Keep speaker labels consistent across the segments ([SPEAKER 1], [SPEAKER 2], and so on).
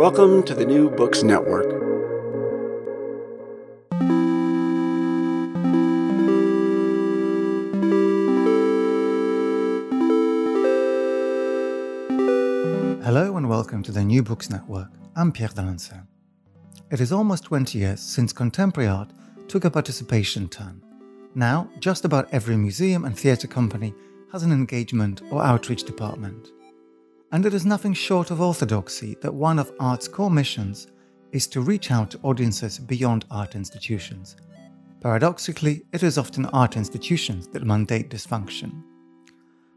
[SPEAKER 1] Welcome to the New Books Network.
[SPEAKER 2] Hello and welcome to the New Books Network. I'm Pierre Delancey. It is almost 20 years since contemporary art took a participation turn. Now, just about every museum and theatre company has an engagement or outreach department. And it is nothing short of orthodoxy that one of art's core missions is to reach out to audiences beyond art institutions. Paradoxically, it is often art institutions that mandate dysfunction.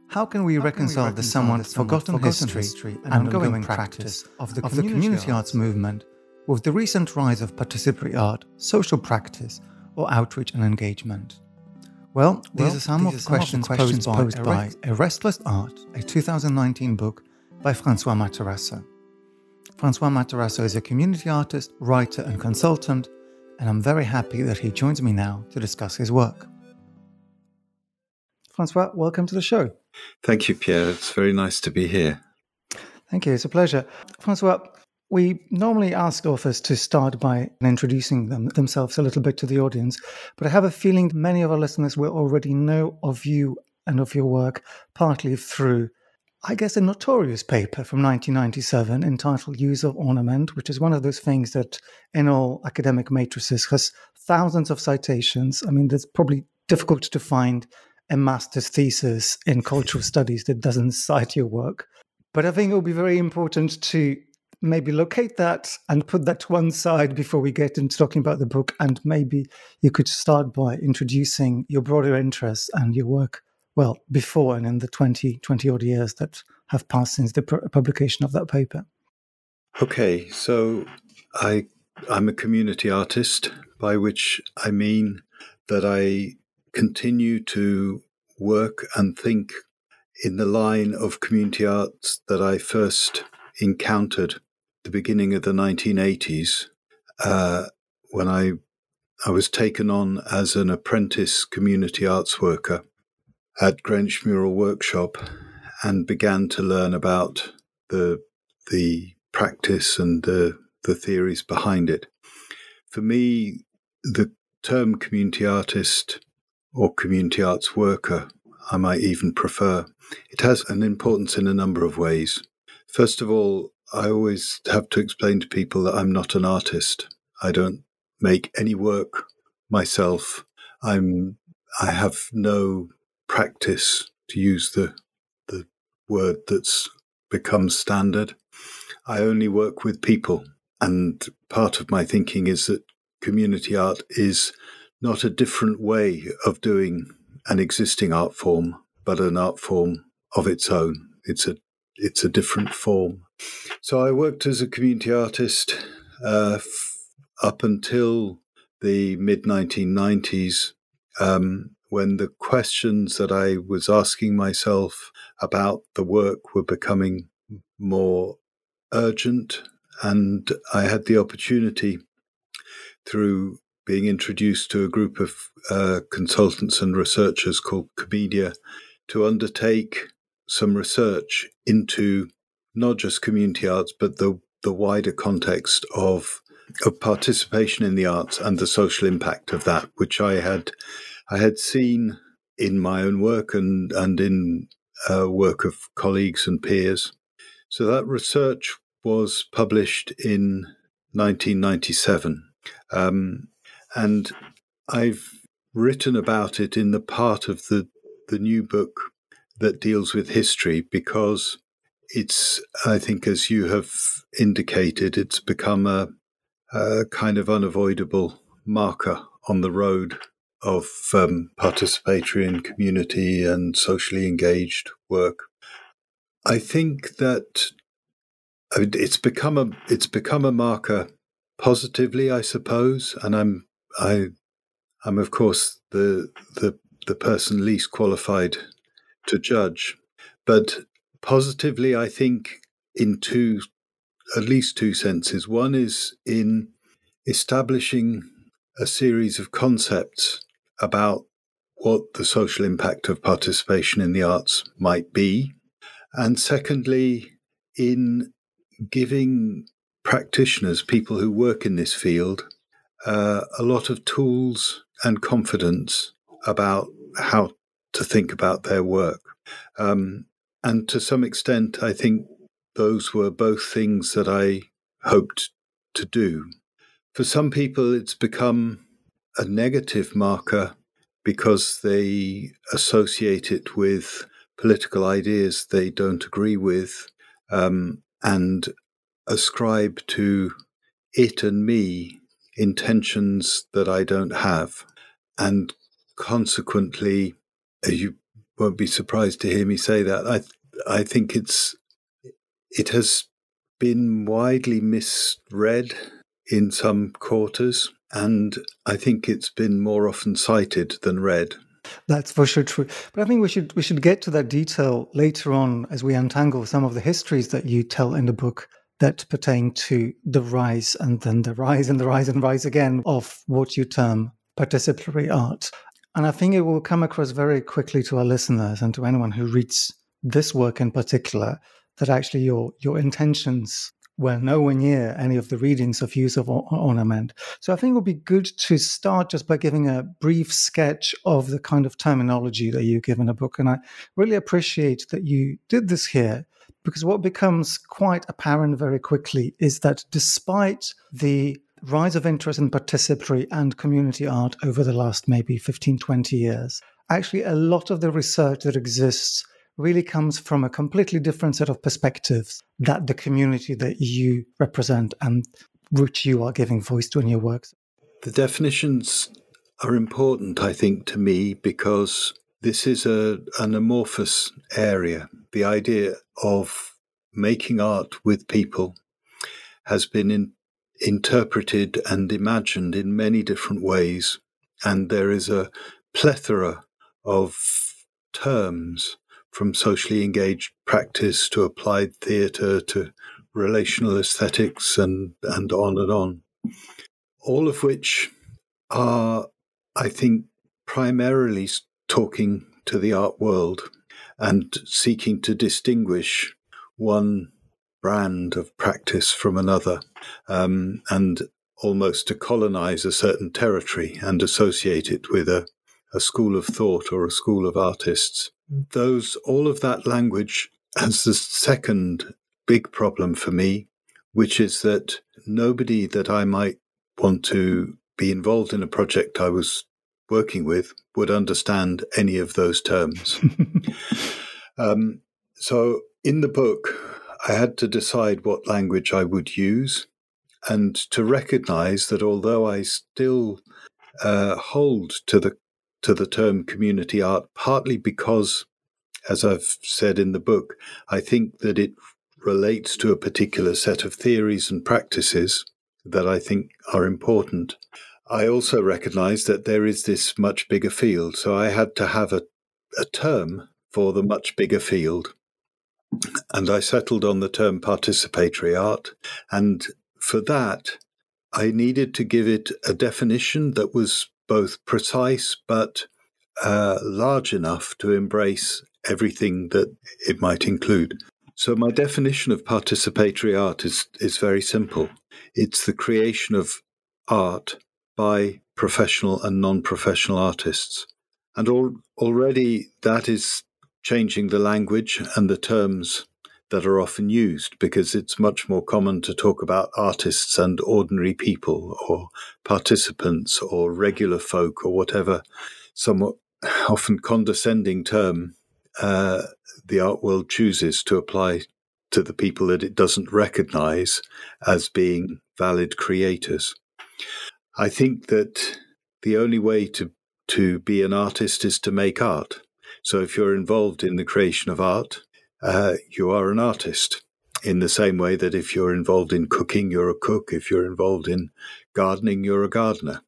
[SPEAKER 2] How can we, How reconcile, can we the reconcile somewhat the somewhat forgotten, forgotten history, history and ongoing ongoing practice practice of the of the community, arts movement with the recent rise of participatory art, social practice, or outreach and engagement? Well, these Well, are some these of are the questions posed, by, posed by A Restless Art, a 2019 book by Francois Matarasso. Francois Matarasso is a community artist, writer, and consultant, and I'm very happy that he joins me now to discuss his work. Francois, welcome to the show.
[SPEAKER 3] Thank you, Pierre. It's very nice to be here.
[SPEAKER 2] Thank you. It's a pleasure. Francois, we normally ask authors to start by introducing them, themselves a little bit to the audience, but I have a feeling many of our listeners will already know of you and of your work, partly through, I guess, a notorious paper from 1997 entitled Use or Ornament, which is one of those things that in all academic matrices has thousands of citations. I mean, it's probably difficult to find a master's thesis in cultural studies that doesn't cite your work. But I think it will be very important to maybe locate that and put that to one side before we get into talking about the book. And maybe you could start by introducing your broader interests and your work, well, before and in the 20, 20 odd years that have passed since the publication of that paper.
[SPEAKER 3] Okay, so I I'm a community artist, by which I mean that I continue to work and think in the line of community arts that I first encountered the beginning of the 1980s uh, when I I was taken on as an apprentice community arts worker at Greenwich Mural Workshop and began to learn about the the practice and the the theories behind it. For me, the term community artist or community arts worker, I might even prefer, it has an importance in a number of ways. First of all, I always have to explain to people that I'm not an artist. I don't make any work myself. I'm I have no practice to use the the word that's become standard. I only work with people and part of my thinking is that community art is not a different way of doing an existing art form, but an art form of its own. It's a it's a different form. So I worked as a community artist uh, f- up until the mid 1990s, um, when the questions that I was asking myself about the work were becoming more urgent and I had the opportunity through being introduced to a group of uh, consultants and researchers called Comedia to undertake some research into not just community arts, but the, the wider context of, of participation in the arts and the social impact of that, which I had I had seen in my own work and, and in uh, work of colleagues and peers. So that research was published in 1997. Um, and I've written about it in the part of the, the new book that deals with history because it's, I think, as you have indicated, it's become a, a kind of unavoidable marker on the road of um, participatory and community and socially engaged work. I think that it's become a it's become a marker positively, I suppose, and I'm I I'm of course the the the person least qualified to judge, but positively, I think in two at least two senses. One is in establishing a series of concepts about what the social impact of participation in the arts might be. And secondly, in giving practitioners, people who work in this field, uh, a lot of tools and confidence about how to think about their work. Um, and to some extent, I think those were both things that I hoped to do. For some people, it's become a negative marker because they associate it with political ideas they don't agree with um, and ascribe to it and me intentions that I don't have. And consequently, you won't be surprised to hear me say that. I, I think it's, it has been widely misread in some quarters and I think it's been more often cited than read.
[SPEAKER 2] That's for sure true. But I think we should we should get to that detail later on as we untangle some of the histories that you tell in the book that pertain to the rise and then the rise and the rise and rise again of what you term participatory art. And I think it will come across very quickly to our listeners and to anyone who reads this work in particular that actually your your intentions were nowhere near any of the readings of use or ornament. So I think it would be good to start just by giving a brief sketch of the kind of terminology that you give in a book. And I really appreciate that you did this here because what becomes quite apparent very quickly is that despite the rise of interest in participatory and community art over the last maybe 15, 20 years, actually a lot of the research that exists really comes from a completely different set of perspectives that the community that you represent and which you are giving voice to in your works.
[SPEAKER 3] The definitions are important, I think, to me because this is a, an amorphous area. The idea of making art with people has been in, interpreted and imagined in many different ways, and there is a plethora of terms from socially engaged practice to applied theatre to relational aesthetics and, and on and on. All of which are, I think, primarily talking to the art world and seeking to distinguish one brand of practice from another um, and almost to colonize a certain territory and associate it with a, a school of thought or a school of artists those all of that language has the second big problem for me, which is that nobody that I might want to be involved in a project I was working with would understand any of those terms. um, so in the book, I had to decide what language I would use and to recognize that although I still uh, hold to the to the term community art, partly because, as I've said in the book, I think that it relates to a particular set of theories and practices that I think are important. I also recognize that there is this much bigger field, so I had to have a, a term for the much bigger field. and I settled on the term participatory art. And for that, I needed to give it a definition that was both precise but uh, large enough to embrace everything that it might include. So, my definition of participatory art is, is very simple it's the creation of art by professional and non professional artists. And al- already that is changing the language and the terms that are often used because it's much more common to talk about artists and ordinary people or participants or regular folk or whatever somewhat often condescending term uh, the art world chooses to apply to the people that it doesn't recognize as being valid creators. I think that the only way to to be an artist is to make art. So if you're involved in the creation of art, uh, you are an artist. In the same way that if you're involved in cooking, you're a cook. If you're involved in gardening, you're a gardener.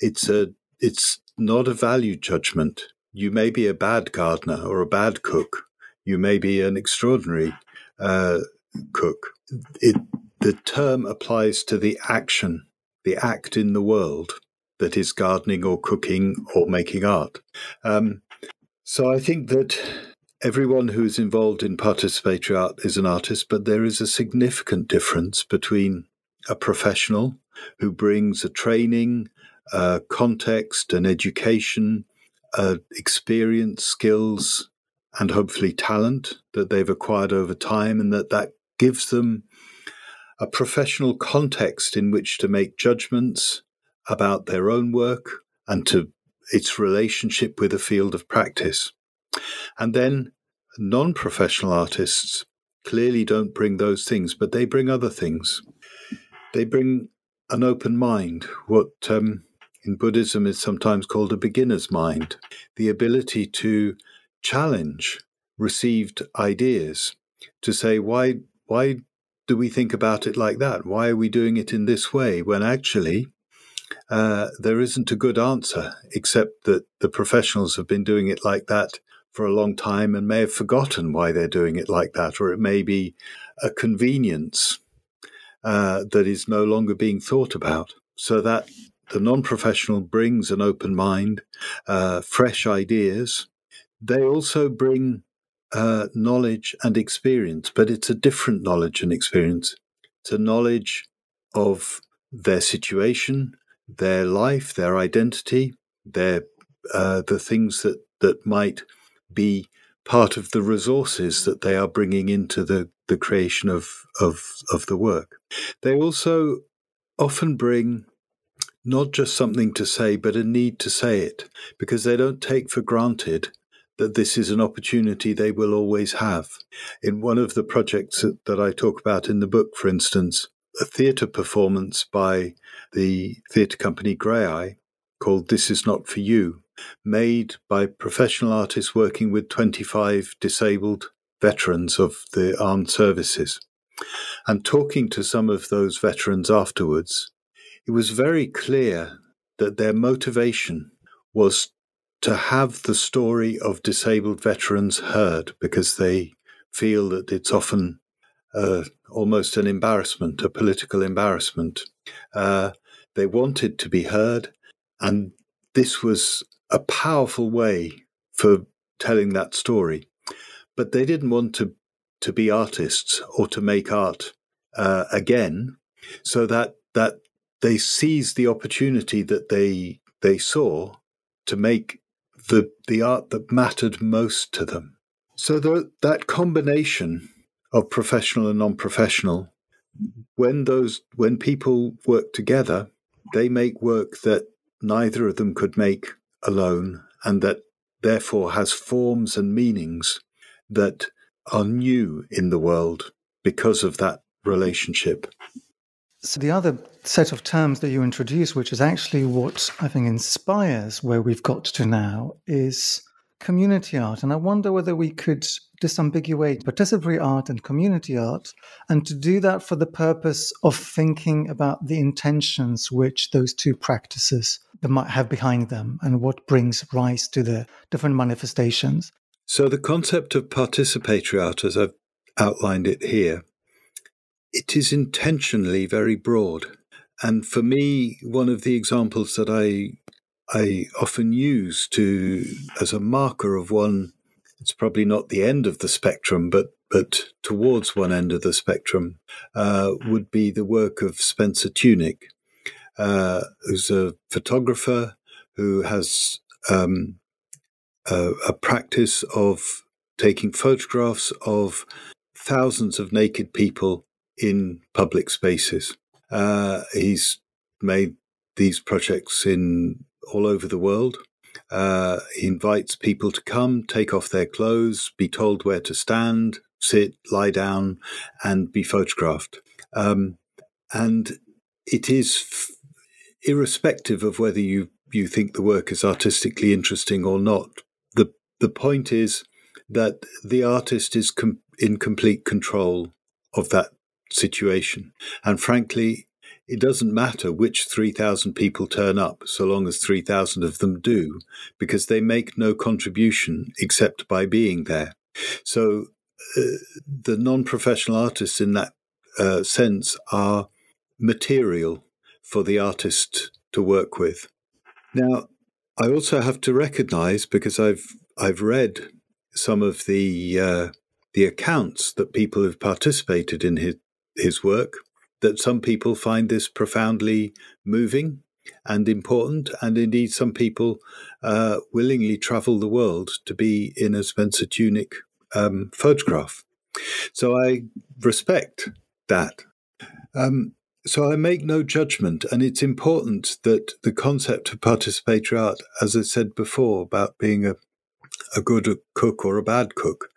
[SPEAKER 3] It's a it's not a value judgment. You may be a bad gardener or a bad cook. You may be an extraordinary uh, cook. It, the term applies to the action, the act in the world that is gardening or cooking or making art. Um, so I think that everyone who is involved in participatory art is an artist, but there is a significant difference between a professional who brings a training, a context, an education, experience, skills, and hopefully talent that they've acquired over time, and that that gives them a professional context in which to make judgments about their own work and to its relationship with a field of practice. And then non professional artists clearly don't bring those things, but they bring other things. They bring an open mind, what um, in Buddhism is sometimes called a beginner's mind, the ability to challenge received ideas, to say, why, why do we think about it like that? Why are we doing it in this way when actually uh, there isn't a good answer, except that the professionals have been doing it like that for a long time and may have forgotten why they're doing it like that, or it may be a convenience uh, that is no longer being thought about. So that the non professional brings an open mind, uh, fresh ideas. They also bring uh, knowledge and experience, but it's a different knowledge and experience. It's a knowledge of their situation, their life, their identity, their uh, the things that that might be part of the resources that they are bringing into the, the creation of, of, of the work. They also often bring not just something to say, but a need to say it, because they don't take for granted that this is an opportunity they will always have. In one of the projects that I talk about in the book, for instance, a theatre performance by the theatre company Graeae called This Is Not For You, made by professional artists working with 25 disabled veterans of the armed services. And talking to some of those veterans afterwards, it was very clear that their motivation was to have the story of disabled veterans heard because they feel that it's often uh, almost an embarrassment, a political embarrassment. Uh, they wanted to be heard, and this was a powerful way for telling that story. But they didn't want to, to be artists or to make art uh, again, so that that they seized the opportunity that they they saw to make the the art that mattered most to them. So the, that combination of professional and non-professional, when those when people work together, they make work that neither of them could make alone, and that therefore has forms and meanings that are new in the world because of that relationship.
[SPEAKER 2] So, the other set of terms that you introduce, which is actually what I think inspires where we've got to now, is community art. And I wonder whether we could disambiguate participatory art and community art, and to do that for the purpose of thinking about the intentions which those two practices might have behind them and what brings rise to the different manifestations.
[SPEAKER 3] So, the concept of participatory art, as I've outlined it here, it is intentionally very broad. And for me, one of the examples that I I often use to as a marker of one, it's probably not the end of the spectrum, but but towards one end of the spectrum, uh, would be the work of Spencer Tunick, uh, who's a photographer who has um, a, a practice of taking photographs of thousands of naked people in public spaces. Uh, he's made these projects in all over the world. Uh, he invites people to come, take off their clothes, be told where to stand, sit, lie down, and be photographed. Um, and it is irrespective of whether you, you think the work is artistically interesting or not. The, the point is that the artist is com- in complete control of that situation. And frankly, it doesn't matter which 3,000 people turn up, so long as 3,000 of them do, because they make no contribution except by being there. So uh, the non professional artists, in that uh, sense, are material for the artist to work with. Now, I also have to recognize, because I've I've read some of the uh, the accounts that people have participated in his his work, that some people find this profoundly moving and important, and indeed some people uh, willingly travel the world to be in a Spencer Tunick um, photograph. So I respect that. Um, so I make no judgment, and it's important that the concept of participatory art, as I said before, about being a a good cook or a bad cook.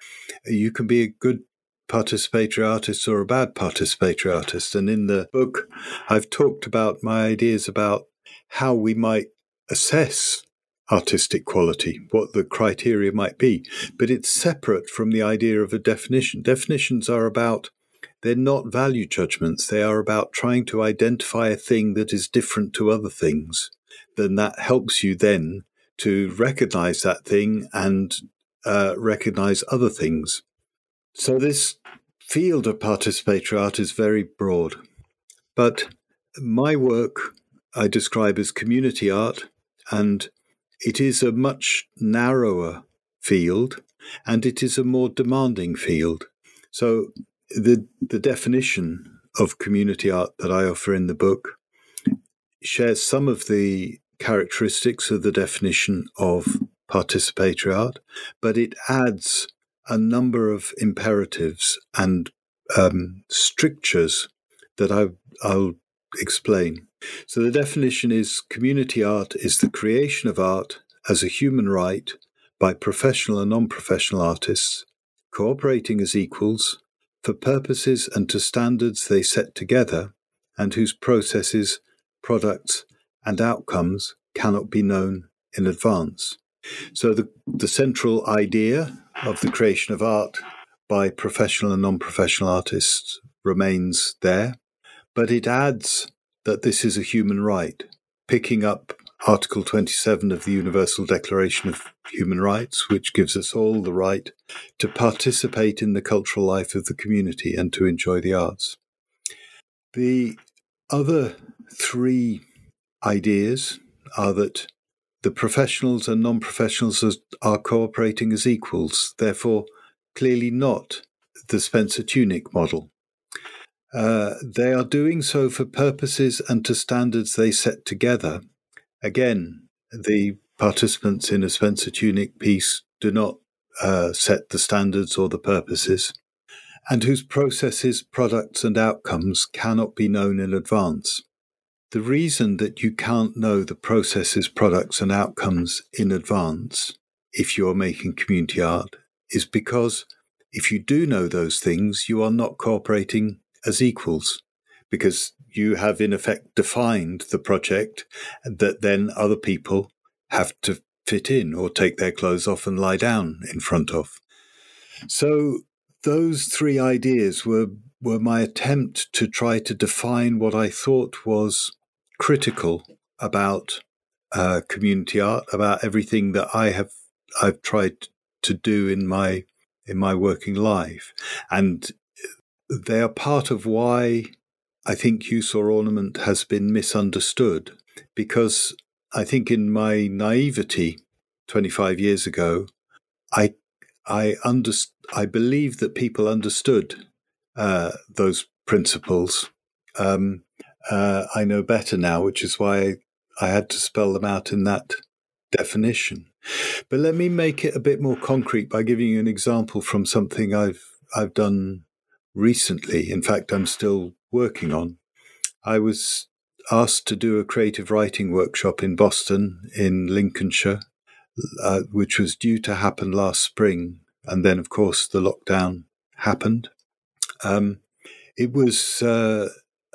[SPEAKER 3] You can be a good participatory artist or a bad participatory artist. And in the book, I've talked about my ideas about how we might assess artistic quality, what the criteria might be. But it's separate from the idea of a definition. Definitions are about, they're not value judgments, they are about trying to identify a thing that is different to other things. Then that helps you then to recognize that thing and uh, recognize other things. So, this field of participatory art is very broad. But my work I describe as community art, and it is a much narrower field and it is a more demanding field. So, the, the definition of community art that I offer in the book shares some of the characteristics of the definition of participatory art, but it adds a number of imperatives and um, strictures that I, I'll explain. So, the definition is community art is the creation of art as a human right by professional and non professional artists, cooperating as equals for purposes and to standards they set together, and whose processes, products, and outcomes cannot be known in advance. So, the, the central idea of the creation of art by professional and non professional artists remains there, but it adds that this is a human right, picking up Article 27 of the Universal Declaration of Human Rights, which gives us all the right to participate in the cultural life of the community and to enjoy the arts. The other three ideas are that the professionals and non professionals are cooperating as equals, therefore, clearly not the Spencer Tunick model. Uh, they are doing so for purposes and to standards they set together. Again, the participants in a Spencer Tunick piece do not uh, set the standards or the purposes, and whose processes, products, and outcomes cannot be known in advance. The reason that you can't know the processes, products, and outcomes in advance if you're making community art is because if you do know those things, you are not cooperating as equals because you have in effect defined the project that then other people have to fit in or take their clothes off and lie down in front of. So those three ideas were were my attempt to try to define what I thought was critical about uh, community art, about everything that I have I've tried to do in my in my working life. And they are part of why I think use or ornament has been misunderstood because I think in my naivety 25 years ago, I I underst- I believe that people understood uh, those principles. Um, uh, I know better now, which is why I had to spell them out in that definition. But let me make it a bit more concrete by giving you an example from something I've I've done recently. In fact, I'm still working on. I was asked to do a creative writing workshop in Boston, in Lincolnshire, uh, which was due to happen last spring, and then, of course, the lockdown happened. Um, it was uh,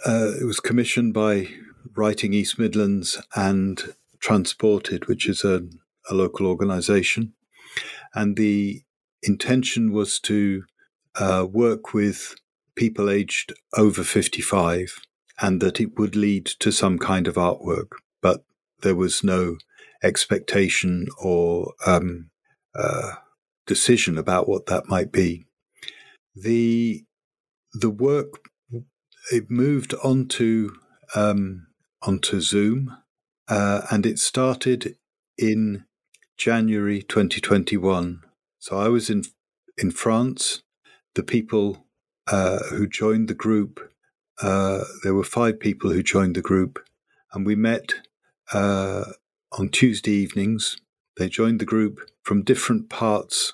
[SPEAKER 3] uh, it was commissioned by Writing East Midlands and Transported, which is a, a local organisation, and the intention was to uh, work with people aged over 55 and that it would lead to some kind of artwork, but there was no expectation or um, uh, decision about what that might be. The the work it moved onto um, onto Zoom, uh, and it started in January 2021. So I was in in France. The people uh, who joined the group, uh, there were five people who joined the group, and we met uh, on Tuesday evenings. They joined the group from different parts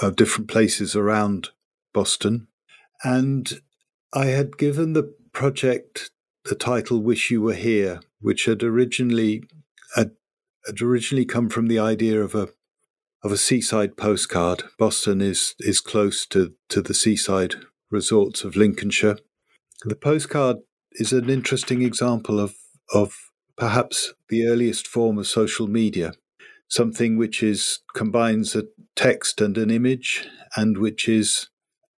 [SPEAKER 3] of different places around Boston. And I had given the project the title Wish You Were Here, which had originally had, had originally come from the idea of a of a seaside postcard. Boston is is close to, to the seaside resorts of Lincolnshire. The postcard is an interesting example of of perhaps the earliest form of social media, something which is combines a text and an image, and which is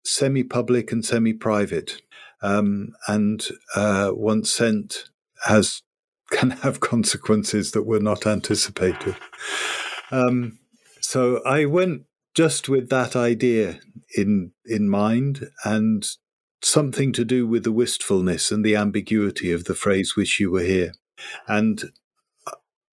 [SPEAKER 3] semi-public and semi-private, um, and uh, once sent has can have consequences that were not anticipated. Um, so I went just with that idea in in mind and something to do with the wistfulness and the ambiguity of the phrase wish you were here and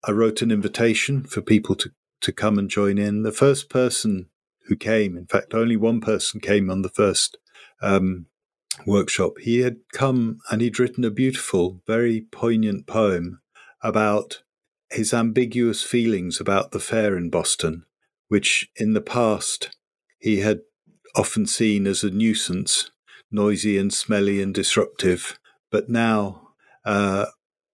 [SPEAKER 3] I wrote an invitation for people to, to come and join in. The first person who came, in fact, only one person came on the first um, workshop. He had come and he'd written a beautiful, very poignant poem about his ambiguous feelings about the fair in Boston, which in the past he had often seen as a nuisance, noisy and smelly and disruptive, but now uh,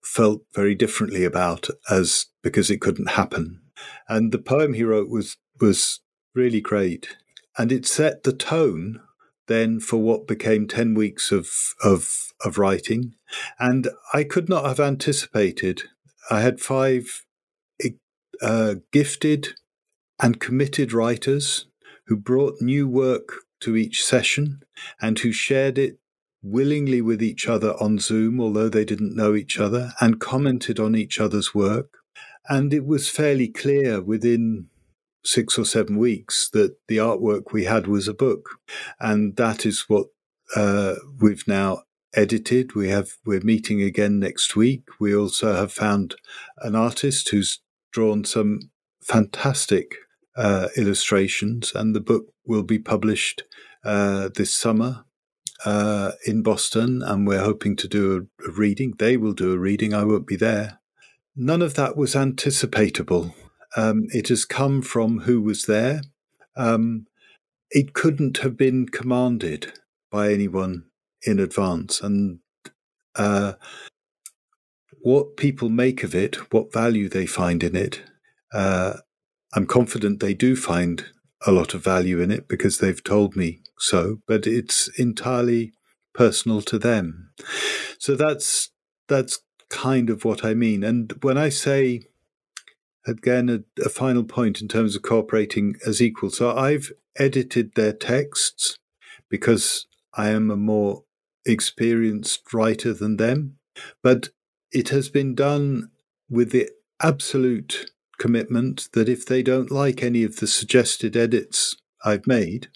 [SPEAKER 3] felt very differently about as because it couldn't happen. And the poem he wrote was was really great. And it set the tone then for what became 10 weeks of, of, of writing. And I could not have anticipated. I had five uh, gifted and committed writers who brought new work to each session and who shared it willingly with each other on Zoom, although they didn't know each other, and commented on each other's work. And it was fairly clear within six or seven weeks that the artwork we had was a book. And that is what uh, we've now edited. We have we're meeting again next week. We also have found an artist who's drawn some fantastic uh, illustrations, and the book will be published uh, this summer uh, in Boston, and we're hoping to do a, a, reading. They will do a reading. I won't be there. None of that was anticipatable. Um, it has come from who was there. Um, it couldn't have been commanded by anyone in advance, and uh, what people make of it, what value they find in it. Uh, I'm confident they do find a lot of value in it because they've told me so, but it's entirely personal to them. So that's that's kind of what I mean. And when I say again a, a final point in terms of cooperating as equals, so I've edited their texts because I am a more experienced writer than them, but it has been done with the absolute commitment that if they don't like any of the suggested edits I've made,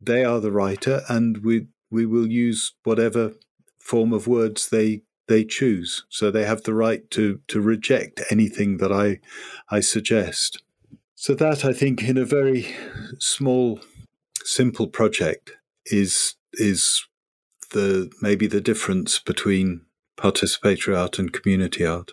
[SPEAKER 3] they are the writer, and we we will use whatever form of words they they choose. So they have the right to to reject anything that I I suggest. So that I think in a very small, simple project is is the maybe the difference between participatory art and community art.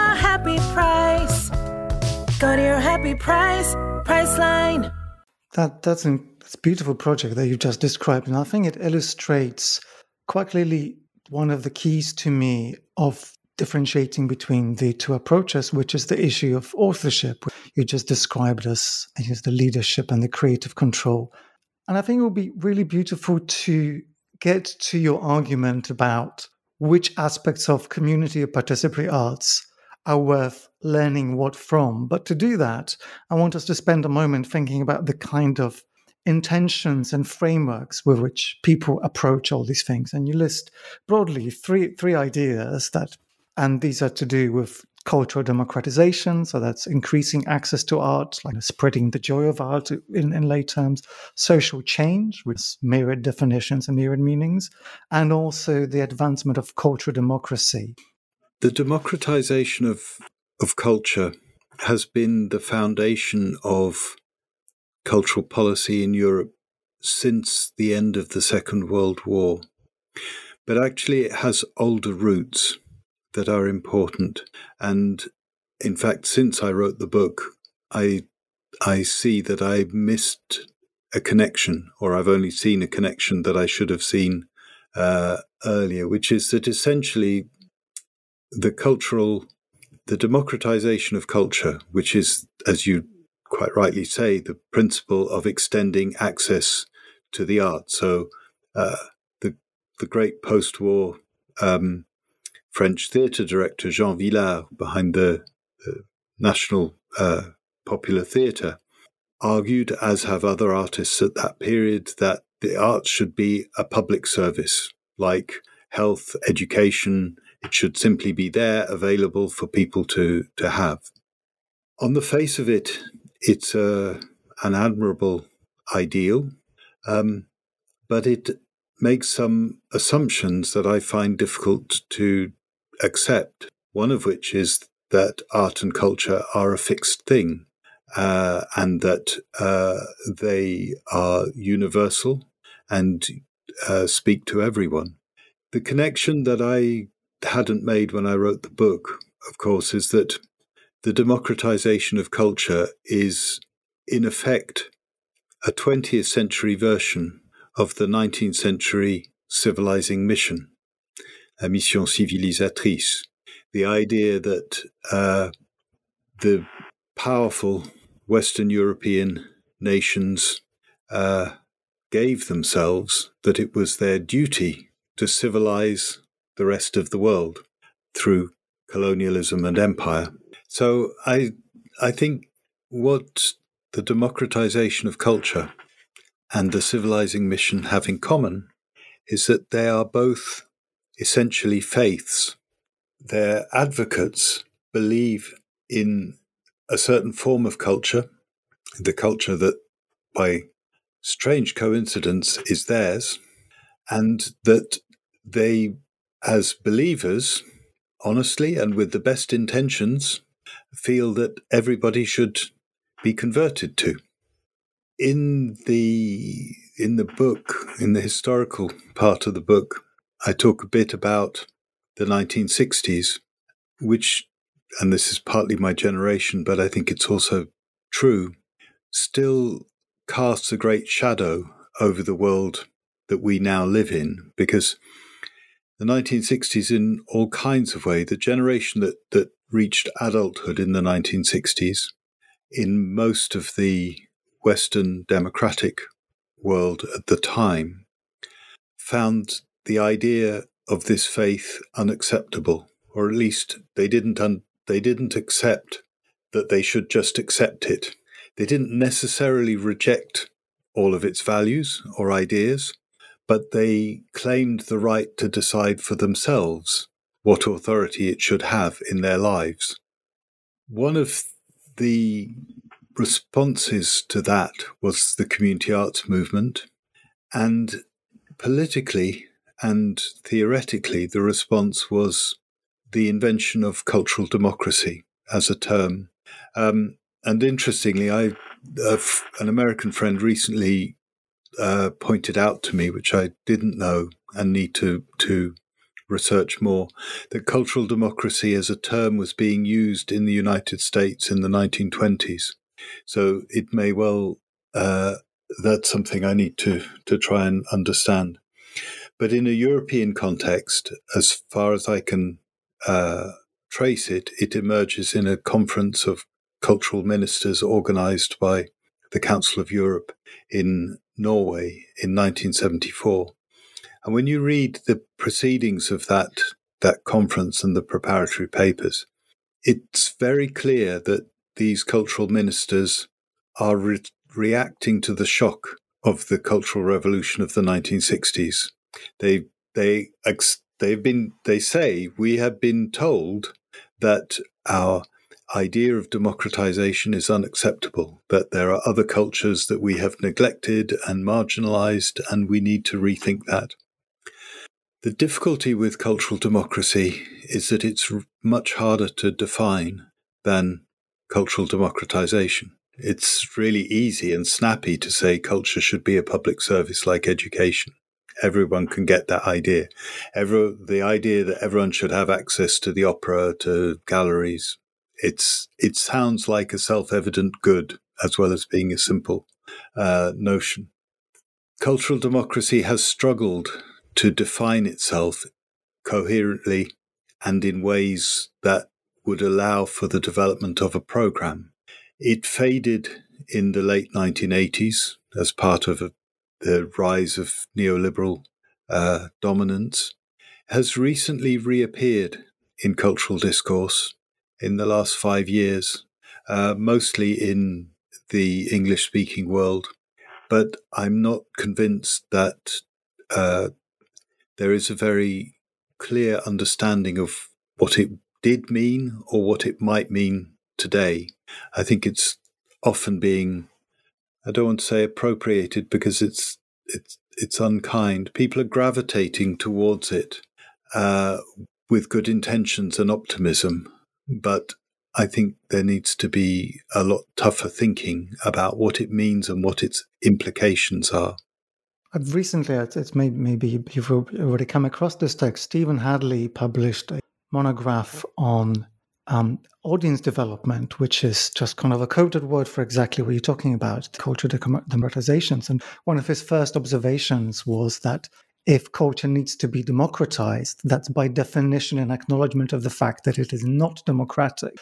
[SPEAKER 4] happy price. Go to your happy price, Priceline.
[SPEAKER 2] That that's a that's beautiful project that you just described, and I think it illustrates quite clearly one of the keys to me of differentiating between the two approaches, which is the issue of authorship. You just described as as the leadership and the creative control, and I think it would be really beautiful to get to your argument about which aspects of community or participatory arts are worth learning what from. But to do that, I want us to spend a moment thinking about the kind of intentions and frameworks with which people approach all these things. And you list broadly three three ideas that, and these are to do with cultural democratization, so that's increasing access to art, like spreading the joy of art in, in lay terms, social change with myriad definitions and myriad meanings, and also the advancement of cultural democracy.
[SPEAKER 3] The democratization of, of culture has been the foundation of cultural policy in Europe since the end of the Second World War. But actually, it has older roots that are important. And in fact, since I wrote the book, I I see that I missed a connection, or I've only seen a connection that I should have seen uh, earlier, which is that essentially the cultural, the democratization of culture, which is, as you quite rightly say, the principle of extending access to the arts. So uh, the the great post-war um, French theatre director Jean Vilar, behind the, the National uh, Popular Theatre, argued, as have other artists at that period, that the arts should be a public service, like health, education, it should simply be there, available for people to, to have. On the face of it, it's a, an admirable ideal, um, but it makes some assumptions that I find difficult to accept. One of which is that art and culture are a fixed thing uh, and that uh, they are universal and uh, speak to everyone. The connection that I hadn't made when I wrote the book, of course, is that the democratization of culture is, in effect, a 20th century version of the 19th century civilizing mission, a mission civilisatrice. The idea that uh, the powerful Western European nations uh, gave themselves that it was their duty to civilize the rest of the world through colonialism and empire. So I I think what the democratization of culture and the civilizing mission have in common is that they are both essentially faiths. Their advocates believe in a certain form of culture, the culture that, by strange coincidence, is theirs, and that they, as believers, honestly and with the best intentions, feel that everybody should be converted to. In the in the book, in the historical part of the book, I talk a bit about the 1960s, which, and this is partly my generation, but I think it's also true, still casts a great shadow over the world that we now live in because the 1960s in all kinds of ways the generation that, that reached adulthood in the 1960s in most of the western democratic world at the time found the idea of this faith unacceptable or at least they didn't un- they didn't accept that they should just accept it. They didn't necessarily reject all of its values or ideas but they claimed the right to decide for themselves what authority it should have in their lives. One of the responses to that was the community arts movement, and politically and theoretically, the response was the invention of cultural democracy as a term. Um, and interestingly, I, uh, an American friend recently uh, pointed out to me, which I didn't know and need to to research more, that cultural democracy as a term was being used in the United States in the 1920s. So it may well uh, that's something I need to to try and understand. But in a European context, as far as I can uh, trace it, it emerges in a conference of cultural ministers organized by the Council of Europe in Norway in 1974. And when you read the proceedings of that, that conference and the preparatory papers, it's very clear that these cultural ministers are re- reacting to the shock of the cultural revolution of the 1960s. They they they've been they say we have been told that our idea of democratization is unacceptable, that there are other cultures that we have neglected and marginalized, and we need to rethink that. The difficulty with cultural democracy is that it's much harder to define than cultural democratization. It's really easy and snappy to say culture should be a public service like education. Everyone can get that idea. Every, the idea that everyone should have access to the opera, to galleries, it's it sounds like a self-evident good as well as being a simple uh, notion. Cultural democracy has struggled to define itself coherently and in ways that would allow for the development of a program. It faded in the late 1980s as part of a, the rise of neoliberal uh, dominance, has recently reappeared in cultural discourse in the last five years, uh, mostly in the English speaking world. But I'm not convinced that uh, there is a very clear understanding of what it did mean or what it might mean today. I think it's often being, I don't want to say appropriated because it's it's it's unkind. People are gravitating towards it uh, with good intentions and optimism, but I think there needs to be a lot tougher thinking about what it means and what its implications are.
[SPEAKER 2] I've recently, it's maybe, maybe you've already come across this text. Steven Hadley published a monograph on um, audience development, which is just kind of a coded word for exactly what you're talking about culture democratizations. And one of his first observations was that if culture needs to be democratized, that's by definition an acknowledgement of the fact that it is not democratic.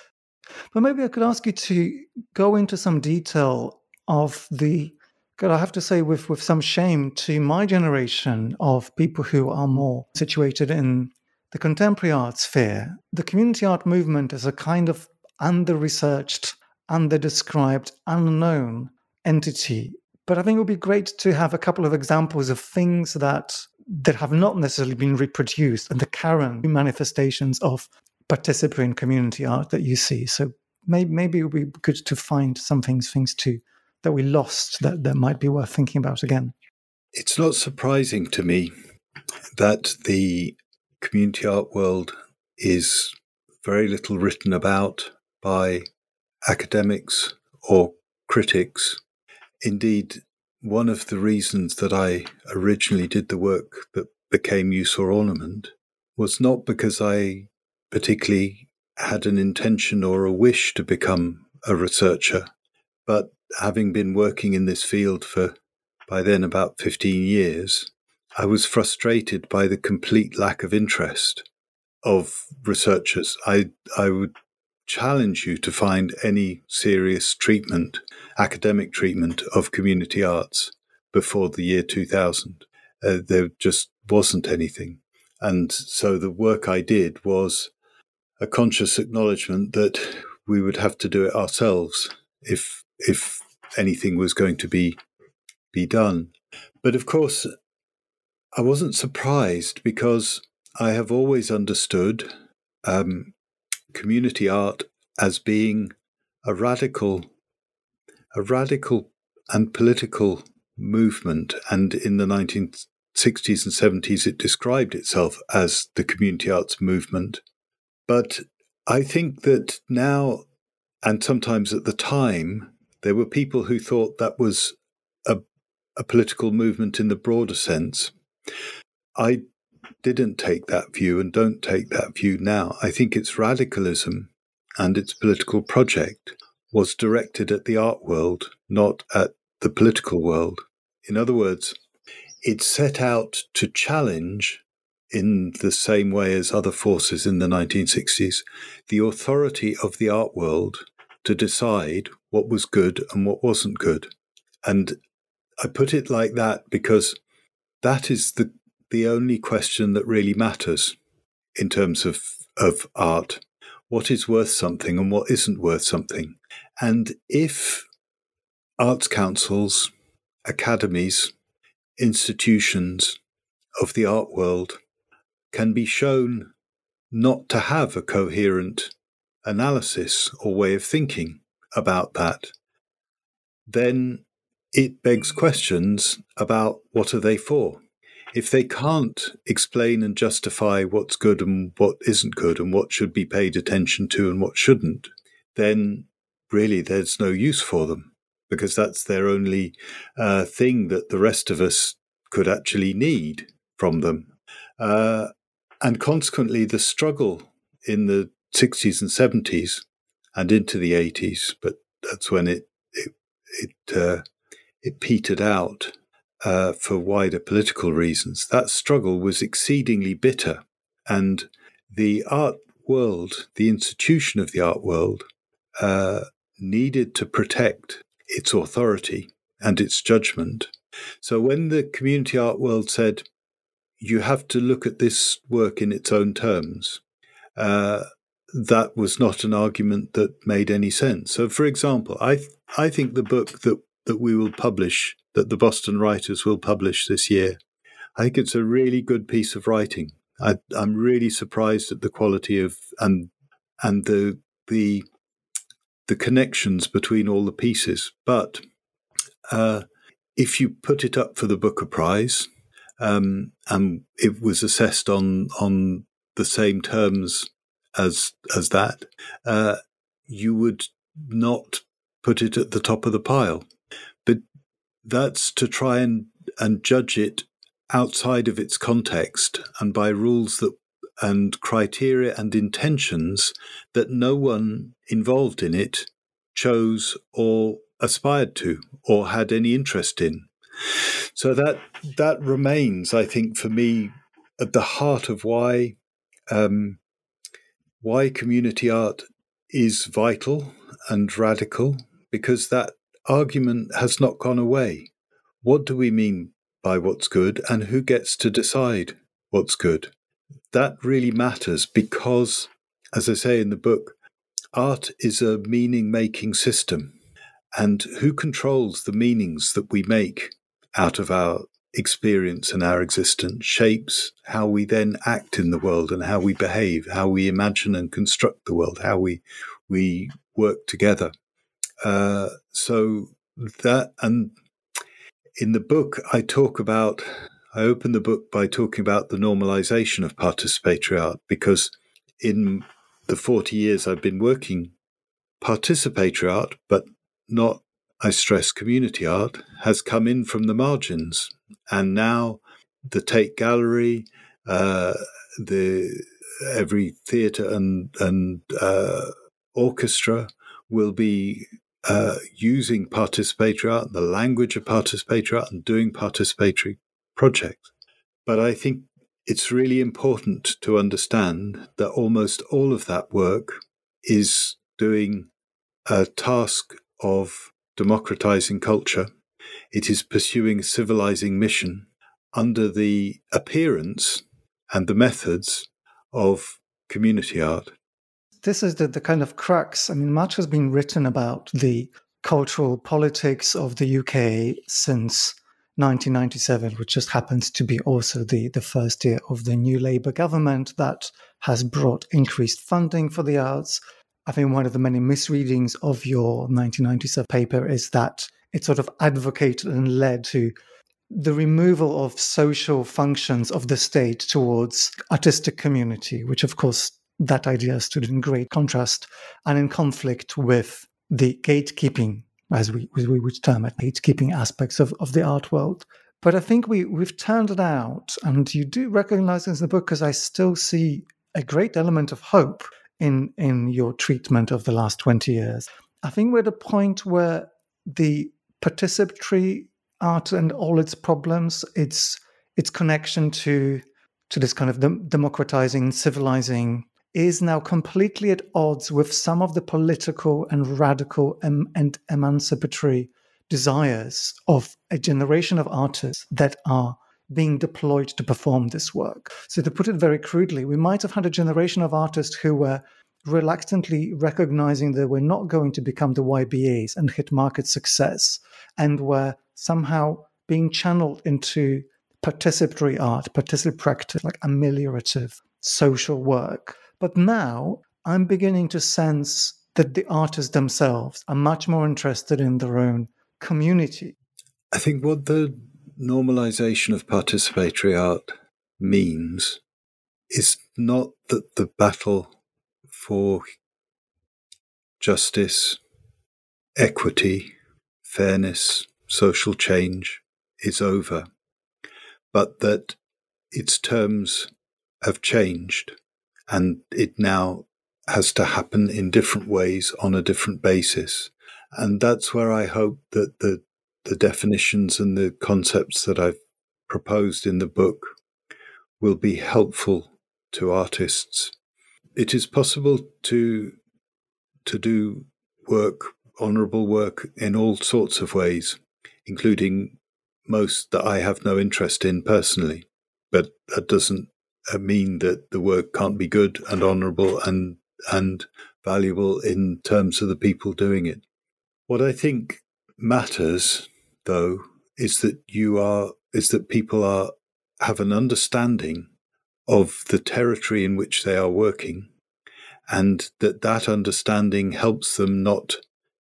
[SPEAKER 2] But maybe I could ask you to go into some detail of the, God, I have to say, with, with some shame to my generation of people who are more situated in the contemporary art sphere, the community art movement is a kind of under researched, under described, unknown entity but I think it would be great to have a couple of examples of things that that have not necessarily been reproduced and the current manifestations of participatory community art that you see. So maybe, maybe it would be good to find some things, things too, that we lost that, that might be worth thinking about again.
[SPEAKER 3] It's not surprising to me that the community art world is very little written about by academics or critics. Indeed, one of the reasons that I originally did the work that became Use or Ornament was not because I particularly had an intention or a wish to become a researcher, but having been working in this field for by then about 15 years, I was frustrated by the complete lack of interest of researchers. I, I would challenge you to find any serious treatment, academic treatment of community arts before the year 2000. Uh, there just wasn't anything. And so the work I did was a conscious acknowledgement that we would have to do it ourselves if if anything was going to be be done. But of course, I wasn't surprised because I have always understood um, community art as being a radical, a radical and political movement. And in the 1960s and 70s, it described itself as the community arts movement. But I think that now, and sometimes at the time, there were people who thought that was a, a political movement in the broader sense. I didn't take that view and don't take that view now. I think its radicalism and its political project was directed at the art world, not at the political world. In other words, it set out to challenge, in the same way as other forces in the 1960s, the authority of the art world to decide what was good and what wasn't good. And I put it like that because that is the the only question that really matters in terms of, of art. What is worth something and what isn't worth something? And if arts councils, academies, institutions of the art world can be shown not to have a coherent analysis or way of thinking about that, then it begs questions about what are they for? If they can't explain and justify what's good and what isn't good and what should be paid attention to and what shouldn't, then really there's no use for them because that's their only uh, thing that the rest of us could actually need from them. Uh, and consequently, the struggle in the 60s and 70s and into the 80s, but that's when it it it, uh, it petered out uh, for wider political reasons. That struggle was exceedingly bitter, and the art world, the institution of the art world, uh, needed to protect its authority and its judgment. So when the community art world said, you have to look at this work in its own terms, uh, that was not an argument that made any sense. So, for example, I th- I think the book that that we will publish that the Boston writers will publish this year. I think it's a really good piece of writing. I, am really surprised at the quality of and and the the the connections between all the pieces. But uh, if you put it up for the Booker Prize, um, and it was assessed on on the same terms as as that, uh, you would not put it at the top of the pile that's to try and, and judge it outside of its context and by rules that and criteria and intentions that no one involved in it chose or aspired to or had any interest in. So that that remains, I think, for me, at the heart of why um, why community art is vital and radical, because that argument has not gone away. What do we mean by what's good and who gets to decide what's good? That really matters because, as I say in the book, art is a meaning making system. And who controls the meanings that we make out of our experience and our existence, shapes how we then act in the world and how we behave, how we imagine and construct the world, how we we work together. Uh, so that and in the book, I talk about. I open the book by talking about the normalization of participatory art because in the 40 years I've been working participatory art, but not, I stress, community art, has come in from the margins. And now the Tate Gallery, uh, the every theatre and and uh, orchestra will be uh, using participatory art, the language of participatory art, and doing participatory projects. But I think it's really important to understand that almost all of that work is doing a task of democratizing culture. It is pursuing a civilizing mission under the appearance and the methods of community art.
[SPEAKER 2] This is the, the kind of crux. I mean, much has been written about the cultural politics of the UK since 1997, which just happens to be also the, the first year of the new Labour government that has brought increased funding for the arts, I think one of the many misreadings of your 1997 paper is that it sort of advocated and led to the removal of social functions of the state towards artistic community, which of course that idea stood in great contrast and in conflict with the gatekeeping, as we, we would term it, gatekeeping aspects of, of the art world. But I think we, we've turned it out, and you do recognize this in the book because I still see a great element of hope in in your treatment of the last 20 years. I think we're at a point where the participatory art and all its problems, its its connection to to this kind of democratizing, civilizing, is now completely at odds with some of the political and radical em- and emancipatory desires of a generation of artists that are being deployed to perform this work. So, to put it very crudely, we might have had a generation of artists who were reluctantly recognizing that we're not going to become the YBAs and hit market success, and were somehow being channeled into participatory art, participatory practice, like ameliorative social work. But now I'm beginning to sense that the artists themselves are much more interested in their own community.
[SPEAKER 3] I think what the normalization of participatory art means is not that the battle for justice, equity, fairness, social change is over, but that its terms have changed and it now has to happen in different ways on a different basis. And that's where I hope that the the definitions and the concepts that I've proposed in the book will be helpful to artists. It is possible to to do work, honourable work, in all sorts of ways, including most that I have no interest in personally. But that doesn't mean that the work can't be good and honourable and and valuable in terms of the people doing it. What I think matters though is that you are is that people are have an understanding of the territory in which they are working and that that understanding helps them not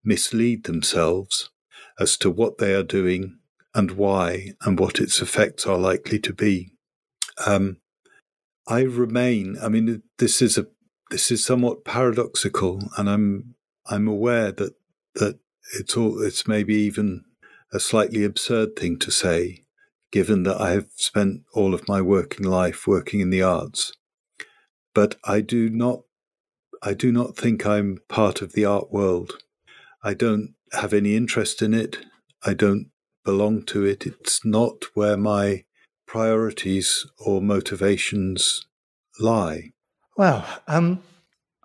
[SPEAKER 3] mislead themselves as to what they are doing and why and what its effects are likely to be. Um, I remain. I mean, this is a this is somewhat paradoxical, and I'm I'm aware that that it's all it's maybe even a slightly absurd thing to say, given that I have spent all of my working life working in the arts. But I do not, I do not think I'm part of the art world. I don't have any interest in it. I don't belong to it. It's not where my priorities or motivations lie.
[SPEAKER 2] Well, um,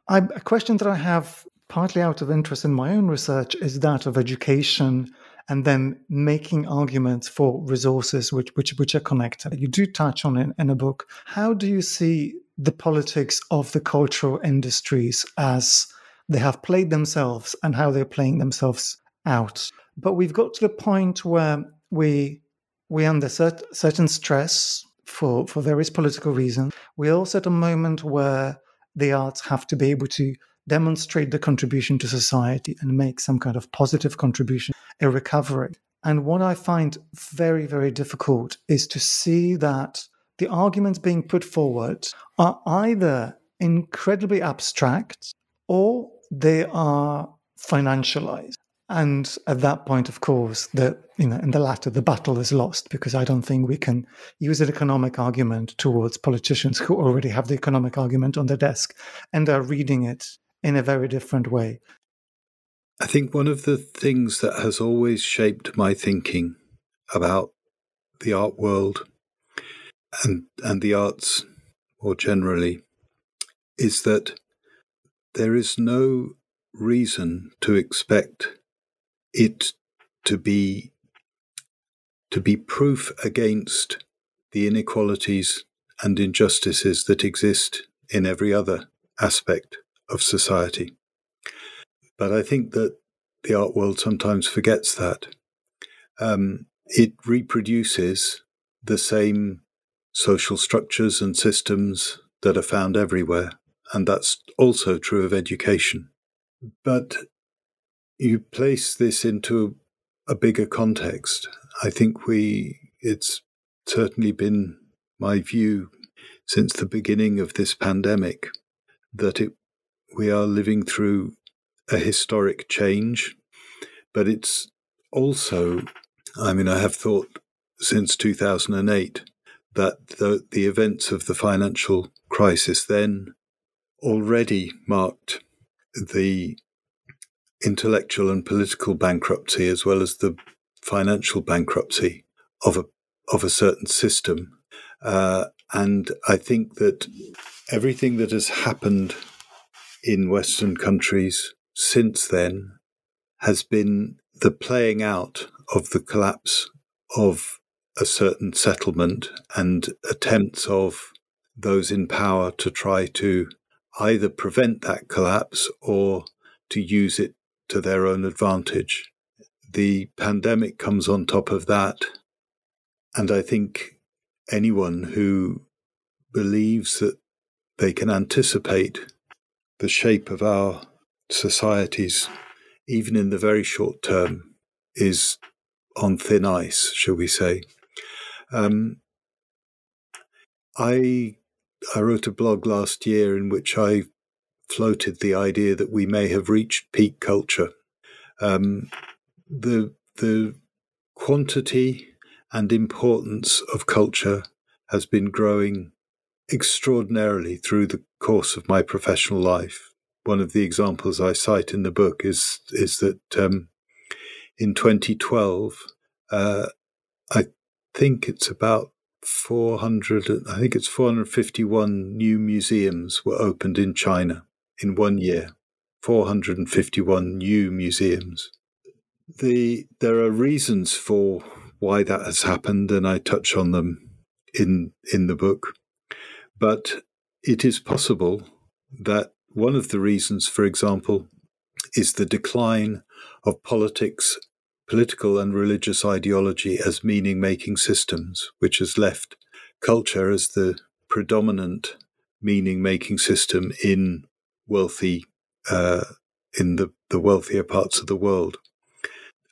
[SPEAKER 2] I, a question that I have partly out of interest in my own research is that of education and then making arguments for resources which which which are connected. You do touch on it in a book. How do you see the politics of the cultural industries as they have played themselves and how they're playing themselves out? But we've got to the point where we we're under cert- certain stress for, for various political reasons. We're also at a moment where the arts have to be able to demonstrate the contribution to society and make some kind of positive contribution, a recovery. And what I find very, very difficult is to see that the arguments being put forward are either incredibly abstract or they are financialized. And at that point, of course, the you know in the latter, the battle is lost because I don't think we can use an economic argument towards politicians who already have the economic argument on their desk and are reading it in a very different way.
[SPEAKER 3] I think one of the things that has always shaped my thinking about the art world and and the arts more generally is that there is no reason to expect it to be to be proof against the inequalities and injustices that exist in every other aspect of society. But I think that the art world sometimes forgets that. Um, it reproduces the same social structures and systems that are found everywhere, and that's also true of education. But you place this into a bigger context. I think we, it's certainly been my view since the beginning of this pandemic that it, we are living through a historic change, but it's also, I mean, I have thought since 2008 that the, the events of the financial crisis then already marked the intellectual and political bankruptcy as well as the financial bankruptcy of a of a certain system. Uh, and I think that everything that has happened in Western countries since then has been the playing out of the collapse of a certain settlement and attempts of those in power to try to either prevent that collapse or to use it to their own advantage. The pandemic comes on top of that. And I think anyone who believes that they can anticipate the shape of our societies, even in the very short term, is on thin ice, shall we say. Um, I I wrote a blog last year in which I floated the idea that we may have reached peak culture. Um, the the quantity and importance of culture has been growing extraordinarily through the course of my professional life. One of the examples I cite in the book is is that um, in 2012, uh, I think it's about 400. I think it's 451 new museums were opened in China in one year, 451 new museums. The, there are reasons for why that has happened, and I touch on them in, in the book. But it is possible that one of the reasons, for example, is the decline of politics, political and religious ideology as meaning making systems, which has left culture as the predominant meaning making system in wealthy uh, in the, the wealthier parts of the world.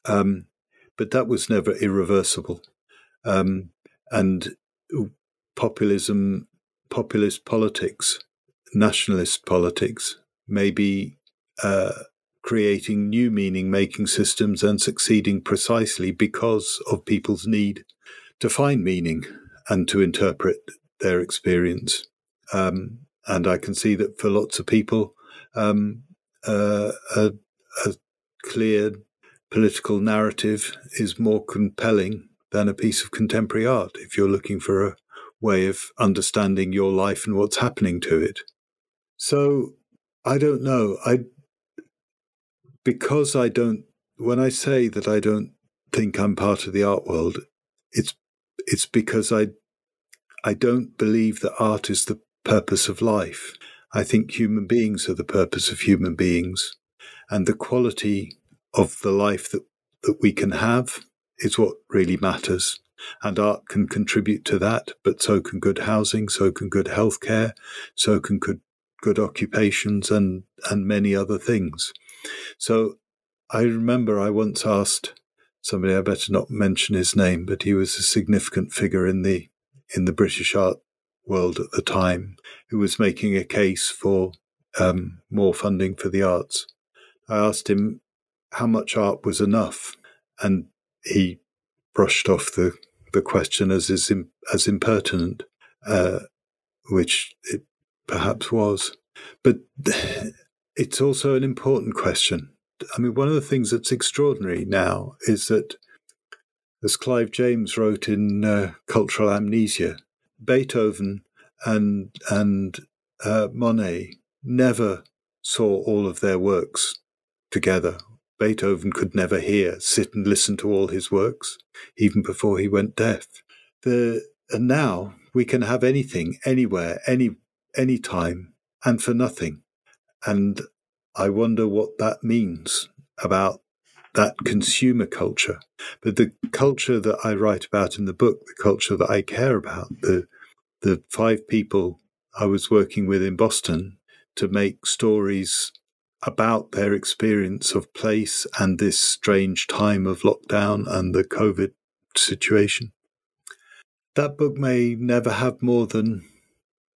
[SPEAKER 3] Um, but that was never irreversible. Um, and populism, populist politics, nationalist politics may be uh, creating new meaning making systems and succeeding precisely because of people's need to find meaning and to interpret their experience. Um, and I can see that for lots of people, um, uh, a, a clear political narrative is more compelling than a piece of contemporary art if you're looking for a way of understanding your life and what's happening to it. So I don't know. I because I don't when I say that I don't think I'm part of the art world, it's it's because I I don't believe that art is the purpose of life. I think human beings are the purpose of human beings. And the quality of the life that, that we can have is what really matters. And art can contribute to that, but so can good housing, so can good healthcare, so can good, good occupations, and, and many other things. So I remember I once asked somebody, I better not mention his name, but he was a significant figure in the in the British art world at the time, who was making a case for um, more funding for the arts. I asked him how much art was enough, and he brushed off the, the question as is as impertinent, uh, which it perhaps was. But it's also an important question I mean, one of the things that's extraordinary now is that, as Clive James wrote in uh, Cultural Amnesia, Beethoven and and uh, Monet never saw all of their works together. Beethoven could never hear, sit and listen to all his works, even before he went deaf. The and now we can have anything, anywhere, any any time, and for nothing. And I wonder what that means about that consumer culture. But the culture that I write about in the book, the culture that I care about, the the five people I was working with in Boston to make stories about their experience of place and this strange time of lockdown and the COVID situation. That book may never have more than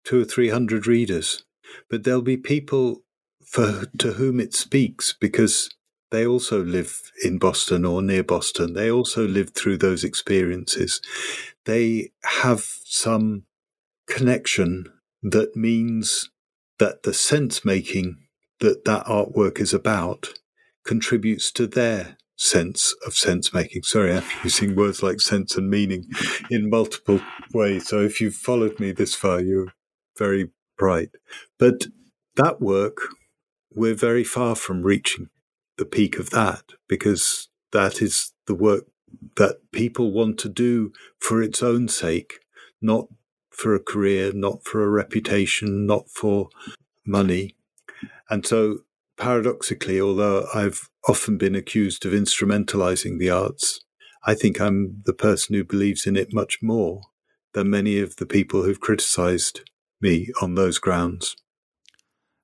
[SPEAKER 3] two or three hundred readers, but there'll be people for to whom it speaks because they also live in Boston or near Boston. They also lived through those experiences. They have some connection that means that the sense making that that artwork is about contributes to their sense of sense making. Sorry, I'm using words like sense and meaning in multiple ways. So if you've followed me this far, you're very bright. But that work we're very far from reaching the peak of that because that is the work that people want to do for its own sake, not for a career, not for a reputation, not for money. And so, paradoxically, although I've often been accused of instrumentalizing the arts, I think I'm the person who believes in it much more than many of the people who've criticized me on those grounds.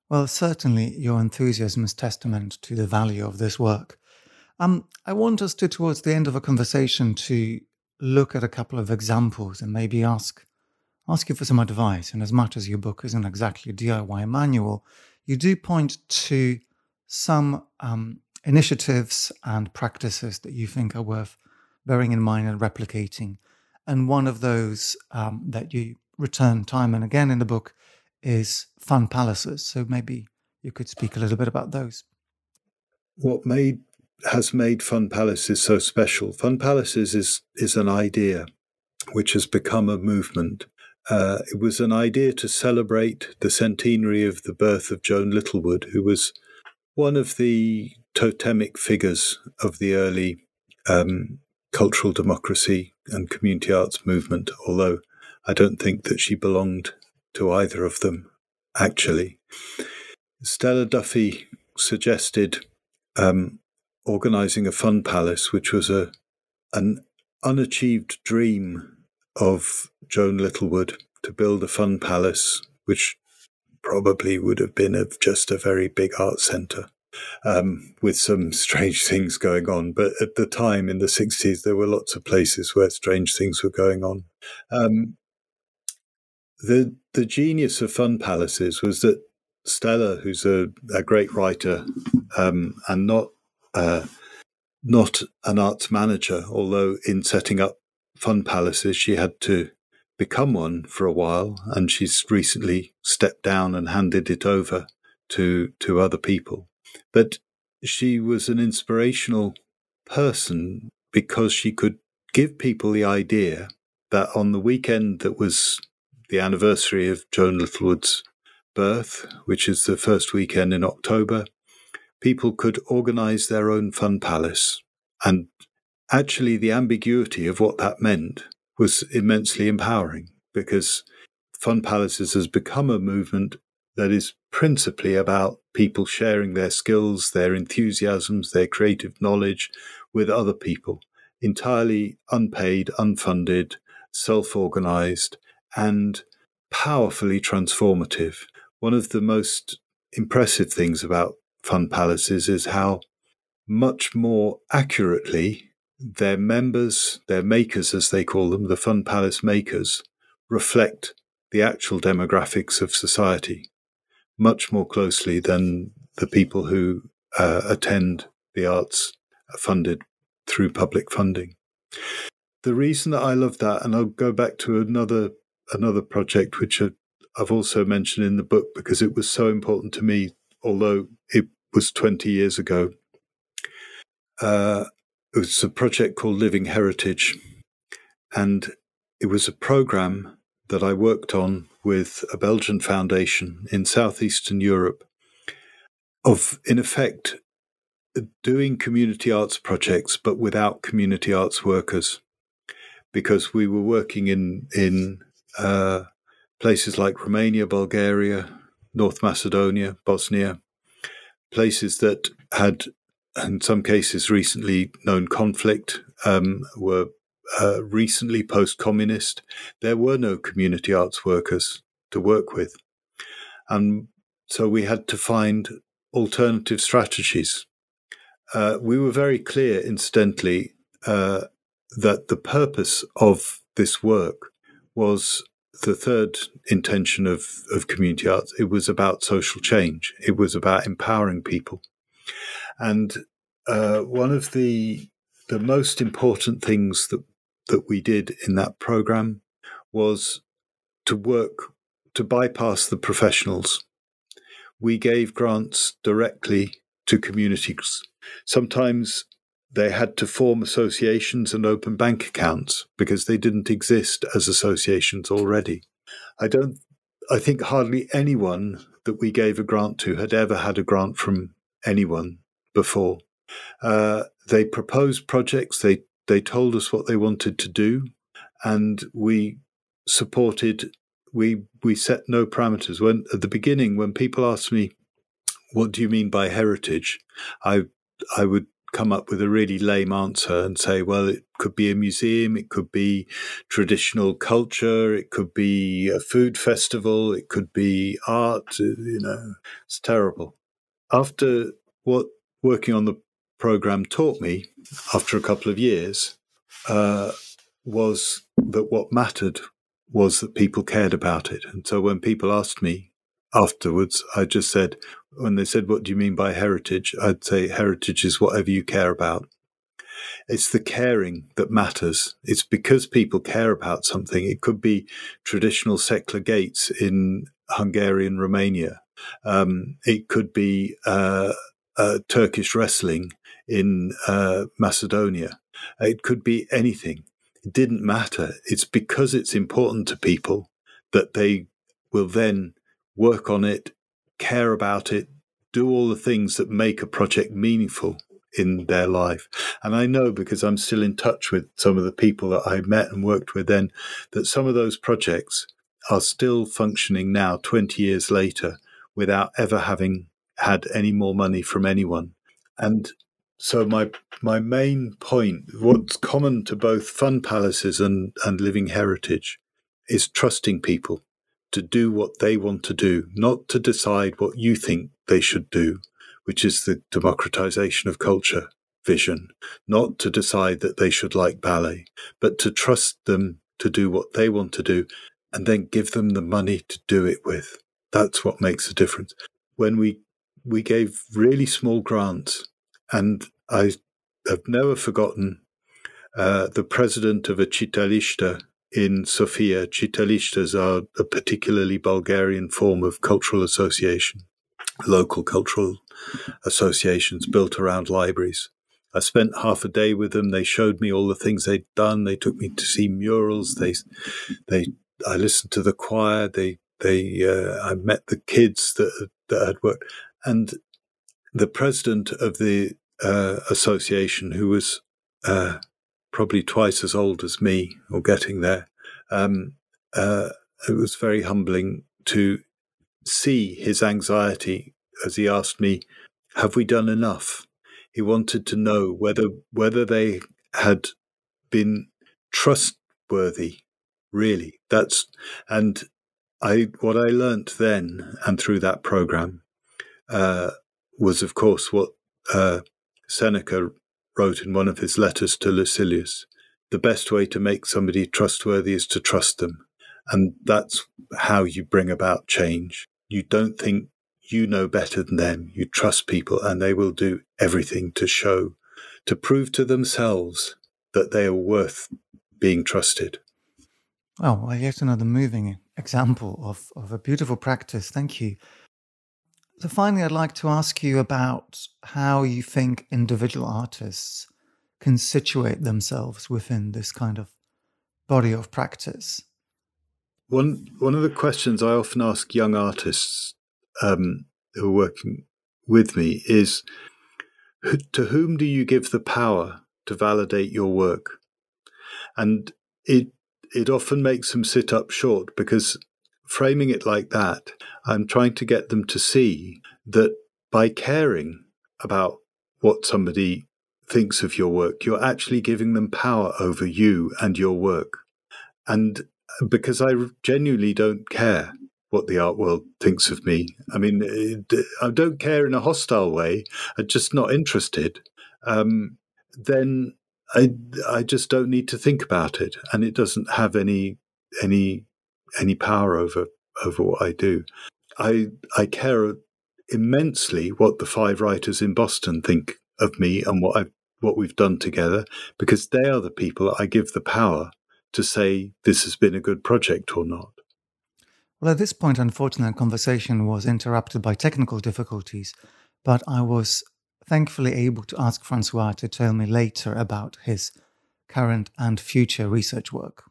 [SPEAKER 2] Well, certainly your enthusiasm is testament to the value of this work. Um, I want us to, towards the end of a conversation, to look at a couple of examples and maybe ask ask you for some advice. And as much as your book isn't exactly a DIY manual, you do point to some um, initiatives and practices that you think are worth bearing in mind and replicating. And one of those um, that you return time and again in the book is fun palaces. So maybe you could speak a little bit about those.
[SPEAKER 3] What made has made Fun Palaces so special? Fun Palaces is is an idea which has become a movement. Uh, it was an idea to celebrate the centenary of the birth of Joan Littlewood, who was one of the totemic figures of the early um, cultural democracy and community arts movement, although I don't think that she belonged to either of them, actually. Stella Duffy suggested um, organizing a fun palace, which was a an unachieved dream of Joan Littlewood to build a fun palace, which probably would have been just a very big art centre. Um, with some strange things going on. But at the time in the 60s, there were lots of places where strange things were going on. Um, the the genius of Fun Palaces was that Stella, who's a, a great writer um, and not uh, not an arts manager, although in setting up Fun Palaces she had to become one for a while, and she's recently stepped down and handed it over to to other people. But she was an inspirational person because she could give people the idea that on the weekend that was the anniversary of Joan Littlewood's birth, which is the first weekend in October, people could organize their own fun palace. And actually, the ambiguity of what that meant was immensely empowering because Fun Palaces has become a movement that is principally about people sharing their skills, their enthusiasms, their creative knowledge with other people. entirely unpaid, unfunded, self organized, and powerfully transformative. One of the most impressive things about fun palaces is how much more accurately their members, their makers, as they call them, the Fun Palace makers, reflect the actual demographics of society much more closely than the people who uh, attend the arts funded through public funding. The reason that I love that, and I'll go back to another another project which I've also mentioned in the book because it was so important to me, although it was 20 years ago. Uh, it was a project called Living Heritage, and it was a program that I worked on with a Belgian foundation in southeastern Europe of, in effect, doing community arts projects, but without community arts workers, because we were working in in uh, places like Romania, Bulgaria, North Macedonia, Bosnia, places that had, in some cases, recently known conflict, um, were uh, recently post communist. There were no community arts workers to work with. And so we had to find alternative strategies. Uh, we were very clear, incidentally, uh, that the purpose of this work was the third intention of, of community arts. It was about social change, it was about empowering people. And uh, one of the the most important things that that we did in that program was to work to bypass the professionals. We gave grants directly to communities. Sometimes they had to form associations and open bank accounts because they didn't exist as associations already. I don't I think hardly anyone that we gave a grant to had ever had a grant from anyone before. Uh, they proposed projects, they they told us what they wanted to do, and we supported. We we set no parameters. When at the beginning, when people asked me, "What do you mean by heritage?" I I would come up with a really lame answer and say, well, it could be a museum, it could be traditional culture, it could be a food festival, it could be art, you know, it's terrible. After what working on the program taught me after a couple of years uh, was that what mattered was that people cared about it. And so when people asked me afterwards, I just said, when they said, What do you mean by heritage? I'd say, Heritage is whatever you care about. It's the caring that matters. It's because people care about something. It could be traditional Szekler gates in Hungarian Romania. Um, it could be uh, uh, Turkish wrestling in uh, Macedonia. It could be anything. It didn't matter. It's because it's important to people that they will then work on it, care about it, do all the things that make a project meaningful in their life. And I know because I'm still in touch with some of the people that I met and worked with then that some of those projects are still functioning now, 20 years later, without ever having had any more money from anyone. And so my my main point, what's common to both fun palaces and, and living heritage, is trusting people to do what they want to do, not to decide what you think they should do, which is the democratization of culture vision, not to decide that they should like ballet, but to trust them to do what they want to do and then give them the money to do it with. That's what makes a difference. When we we gave really small grants and I have never forgotten uh, the president of a Citalista in Sofia. Citalistas are a particularly Bulgarian form of cultural association, local cultural associations built around libraries. I spent half a day with them. They showed me all the things they'd done. They took me to see murals. They, they, I listened to the choir. They, they, uh, I met the kids that that had worked, and the president of the uh, association who was uh, probably twice as old as me or getting there. Um, uh, it was very humbling to see his anxiety as he asked me, "Have we done enough?" He wanted to know whether whether they had been trustworthy, really. That's and I what I learnt then and through that program uh, was, of course, what uh, Seneca wrote in one of his letters to Lucilius. The best way to make somebody trustworthy is to trust them. And that's how you bring about change. You don't think you know better than them. You trust people and they will do everything to show, to prove to themselves that they are worth being trusted.
[SPEAKER 2] Oh, well, yet another moving example of, of a beautiful practice. Thank you. So, finally, I'd like to ask you about how you think individual artists can situate themselves within this kind of body of practice.
[SPEAKER 3] One one of the questions I often ask young artists um, who are working with me is, to whom do you give the power to validate your work? And it it often makes them sit up short because framing it like that, I'm trying to get them to see that by caring about what somebody thinks of your work, you're actually giving them power over you and your work. And because I genuinely don't care what the art world thinks of me. I mean, I don't care in a hostile way. I'm just not interested. Um, then I I just don't need to think about it, and it doesn't have any any any power over over what I do. I I care immensely what the five writers in Boston think of me and what I what we've done together because they are the people I give the power to say this has been a good project or not.
[SPEAKER 2] Well, at this point, unfortunately, conversation was interrupted by technical difficulties, but I was thankfully able to ask Francois to tell me later about his current and future research work.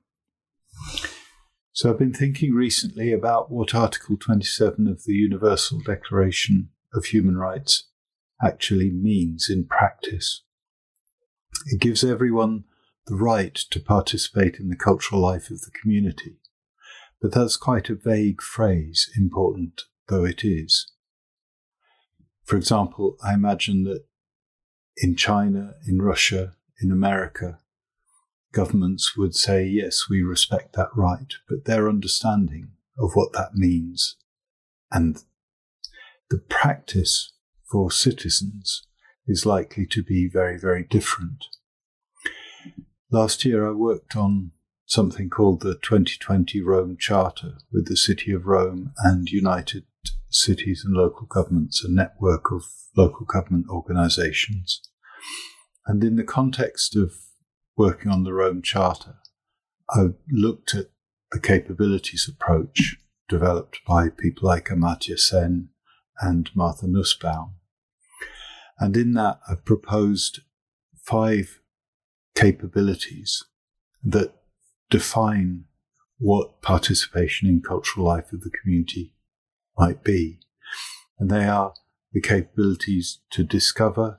[SPEAKER 3] So, I've been thinking recently about what Article 27 of the Universal Declaration of Human Rights actually means in practice. It gives everyone the right to participate in the cultural life of the community, but that's quite a vague phrase, important though it is. For example, I imagine that in China, in Russia, in America, governments would say, yes, we respect that right, but their understanding of what that means and the practice for citizens is likely to be very, very different. Last year, I worked on something called the 2020 Rome Charter with the City of Rome and United cities and local governments, a network of local government organisations. And in the context of working on the Rome Charter, I looked at the capabilities approach developed by people like Amartya Sen and Martha Nussbaum. And in that, I've proposed five capabilities that define what participation in cultural life of the community might be. And they are the capabilities to discover,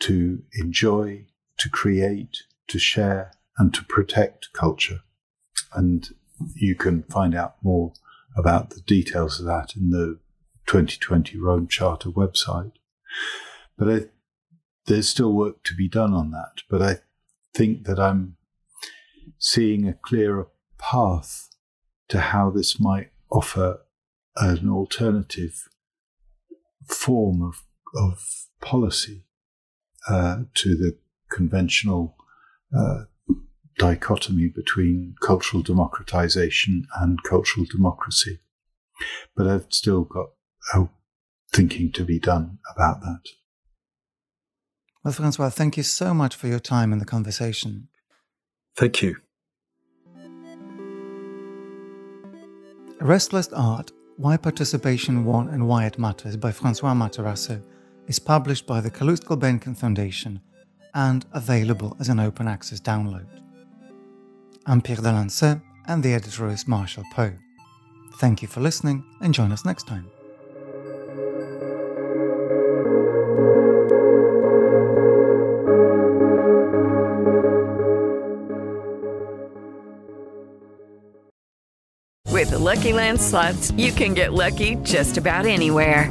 [SPEAKER 3] to enjoy, to create, to share, and to protect culture. And you can find out more about the details of that in the 2020 Rome Charter website. But I, there's still work to be done on that. But I think that I'm seeing a clearer path to how this might offer an alternative form of, of policy uh, to the conventional uh, dichotomy between cultural democratization and cultural democracy. But I've still got a thinking to be done about that.
[SPEAKER 2] Well, Francois, thank you so much for your time in the conversation.
[SPEAKER 3] Thank you.
[SPEAKER 2] Restless Art why Participation Won and Why It Matters by Francois Matarasso is published by the Calouste Gulbenkian Foundation and available as an open access download. I'm Pierre Delancey and the editor is Marshall Poe. Thank you for listening and join us next time.
[SPEAKER 5] With the Lucky Land slots, you can get lucky just about anywhere.